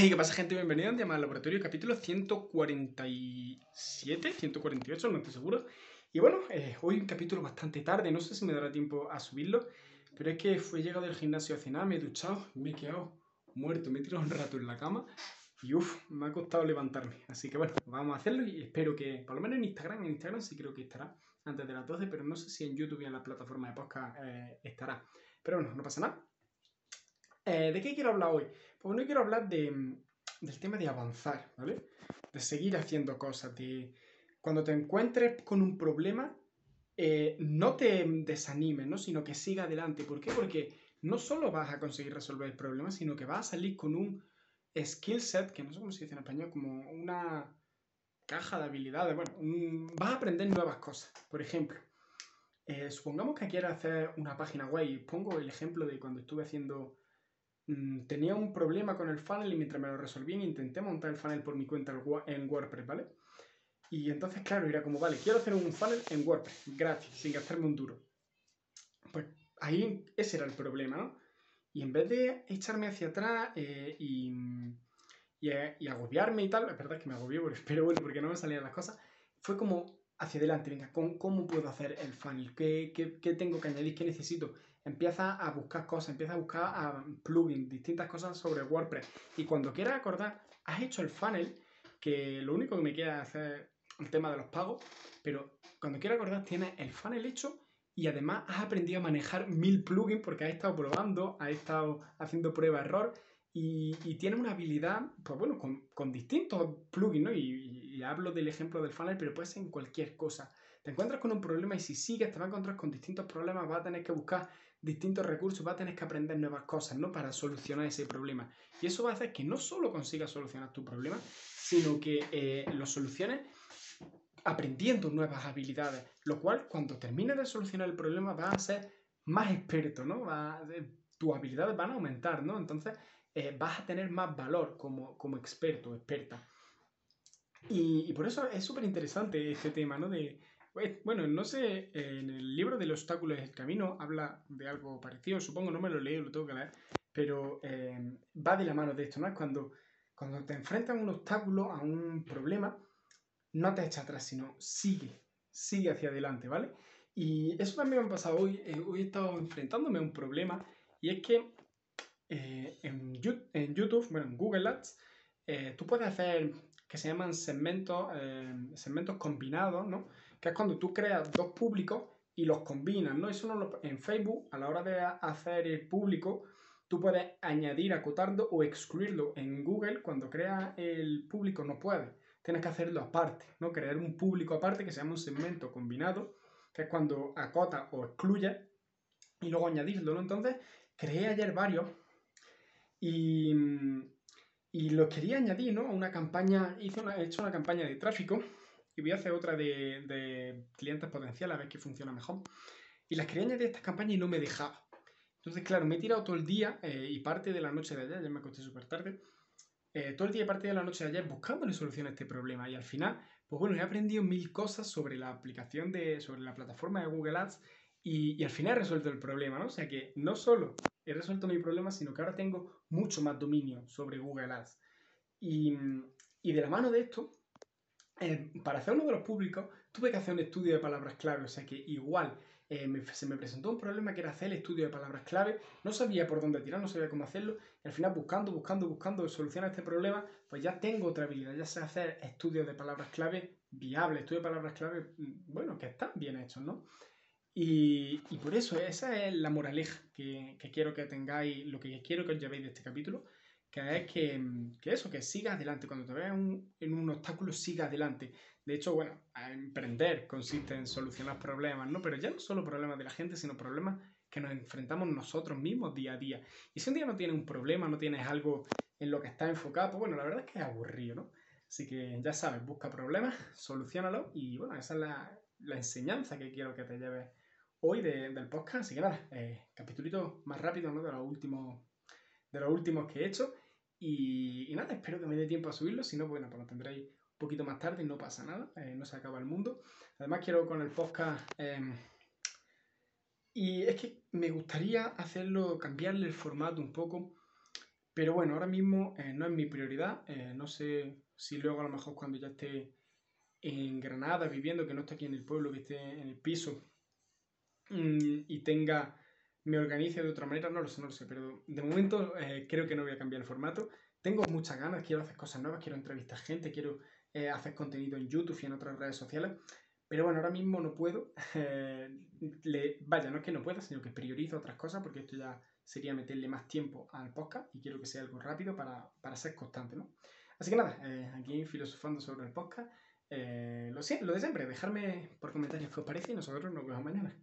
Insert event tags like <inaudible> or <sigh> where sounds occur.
Hey, ¿qué pasa, gente? Bienvenidos a Llama al Laboratorio, capítulo 147, 148, no estoy seguro. Y bueno, eh, hoy un capítulo bastante tarde, no sé si me dará tiempo a subirlo, pero es que fui llegado del gimnasio a cenar, me he duchado, me he quedado muerto, me he tirado un rato en la cama y uff, me ha costado levantarme. Así que bueno, vamos a hacerlo y espero que, por lo menos en Instagram, en Instagram sí creo que estará antes de las 12, pero no sé si en YouTube y en la plataforma de podcast eh, estará. Pero bueno, no pasa nada. Eh, ¿De qué quiero hablar hoy? Pues hoy quiero hablar de, del tema de avanzar, ¿vale? De seguir haciendo cosas, de cuando te encuentres con un problema, eh, no te desanimes, ¿no? Sino que siga adelante. ¿Por qué? Porque no solo vas a conseguir resolver el problema, sino que vas a salir con un skill set, que no sé cómo se dice en español, como una caja de habilidades. Bueno, vas a aprender nuevas cosas. Por ejemplo, eh, supongamos que quieras hacer una página web y pongo el ejemplo de cuando estuve haciendo Mm, tenía un problema con el funnel y mientras me lo resolví intenté montar el funnel por mi cuenta en WordPress, ¿vale? Y entonces, claro, era como, vale, quiero hacer un funnel en WordPress, gratis, sin gastarme un duro. Pues ahí ese era el problema, ¿no? Y en vez de echarme hacia atrás eh, y, y, agobiarme y tal, es verdad que me agobié, <laughs> pero bueno, porque no me salían las cosas, fue como hacia adelante, venga, ¿cómo, puedo hacer el funnel? ¿Qué, qué, qué tengo que añadir? ¿Qué necesito? empieza a buscar cosas, empieza a buscar a plugins, distintas cosas sobre WordPress. Y cuando quieras acordar, has hecho el funnel, que lo único que me queda es hacer el tema de los pagos, pero cuando quieras acordar, tienes el funnel hecho y además has aprendido a manejar mil plugins porque has estado probando, has estado haciendo prueba-error y, y tienes una habilidad, pues bueno, con, distintos plugins, ¿no? Y, hablo del ejemplo del funnel, pero puede ser en cualquier cosa. Te encuentras con un problema y si sigues te vas a encontrar con distintos problemas, vas a tener que buscar distintos recursos, vas a tener que aprender nuevas cosas, ¿no? Para solucionar ese problema. Y eso va a hacer que no solo consigas solucionar tu problema, sino que eh, lo soluciones aprendiendo nuevas habilidades, lo cual cuando termines de solucionar el problema vas a ser más experto, ¿no? tus habilidades van a aumentar, ¿no? Entonces eh, vas a tener más valor como, como experto experta. Y, y, por eso es súper interesante este tema, ¿no? De, pues, bueno, no sé, en el libro del obstáculo es el camino habla de algo parecido, supongo, no me lo leí, lo tengo que leer, pero eh, va de la mano de esto, ¿no? Cuando, cuando te enfrentas a un obstáculo, a un problema, no te echas atrás, sino sigue, sigue hacia adelante, ¿vale? Y eso también me ha pasado hoy, eh, hoy he estado enfrentándome a un problema, y es que eh, en, YouTube, bueno, en Google Ads, tú puedes hacer que se llaman segmentos, segmentos combinados, ¿no? que es cuando tú creas dos públicos y los combinas, ¿no? Eso no en Facebook, a la hora de hacer el público, tú puedes añadir, acotarlo o excluirlo. En Google, cuando creas el público, no puedes. Tienes que hacerlo aparte, ¿no? Crear un público aparte que se llama un segmento combinado, que es cuando acota o excluye y luego añadirlo. Entonces, creé ayer varios y, y los quería añadir, ¿no? A una campaña, hice he hecho una campaña de tráfico y voy a hacer otra de, clientes potenciales a ver qué funciona mejor. Y las quería añadir a estas campañas y no me dejaba. Entonces, claro, me he tirado todo el día eh, y parte de la noche de ayer, ya me acosté súper tarde, eh, todo el día y parte de la noche de ayer buscándole solución a este problema. Y al final, pues bueno, he aprendido mil cosas sobre la aplicación de, sobre la plataforma de Google Ads y, y al final he resuelto el problema, ¿no? O sea que no solo he resuelto mi problema, sino que ahora tengo mucho más dominio sobre Google Ads. Y, y de la mano de esto, eh, para hacer uno de los públicos tuve que hacer un estudio de palabras clave, o sea que igual eh, se me presentó un problema que era hacer el estudio de palabras clave, no sabía por dónde tirar, no sabía cómo hacerlo, y al final buscando, buscando, buscando solucionar este problema, pues ya tengo otra habilidad, ya sé hacer estudios de palabras clave viables, estudios de palabras clave, mm, bueno, que están bien hechos, ¿no? Y, y por eso esa es la moraleja que, que quiero que tengáis, lo que quiero que os llevéis de este capítulo, que es que, que eso, que sigas adelante. Cuando te veas en un obstáculo, siga adelante. De hecho, bueno, emprender consiste en solucionar problemas, ¿no? Pero ya no solo problemas de la gente, sino problemas que nos enfrentamos nosotros mismos día a día. Y si un día no tienes un problema, no tienes algo en lo que estás enfocado, pues bueno, la verdad es que es aburrido, ¿no? Así que ya sabes, busca problemas, solucionalo y bueno, esa es la, la enseñanza que quiero que te lleves hoy del podcast. Así que nada, eh, capitulito más rápido, ¿no? De los últimos de los últimos que he hecho. Y, nada, espero que me dé tiempo a subirlo. Si no, bueno, pues lo tendréis un poquito más tarde y no pasa nada. Eh, no se acaba el mundo. Además, quiero con el podcast. Em, y es que me gustaría hacerlo, cambiarle el formato un poco. Pero bueno, ahora mismo eh, no es mi prioridad. Eh, no sé si luego a lo mejor cuando ya esté en Granada viviendo, que no esté aquí en el pueblo, que esté en el piso y tenga, me organice de otra manera, no lo sé, no lo sé. Pero de momento eh, creo que no voy a cambiar el formato. Tengo muchas ganas, quiero hacer cosas nuevas, quiero entrevistar gente, quiero hacer contenido en YouTube y en otras redes sociales. Pero bueno, ahora mismo no puedo. <laughs> le, vaya, no es que no pueda, sino que priorizo otras cosas porque esto ya sería meterle más tiempo al podcast y quiero que sea algo rápido para, para ser constante, ¿no? Así que nada, eh, aquí filosofando sobre el podcast. Eh, lo, lo de siempre, dejarme por comentarios qué os parece y nosotros nos vemos mañana.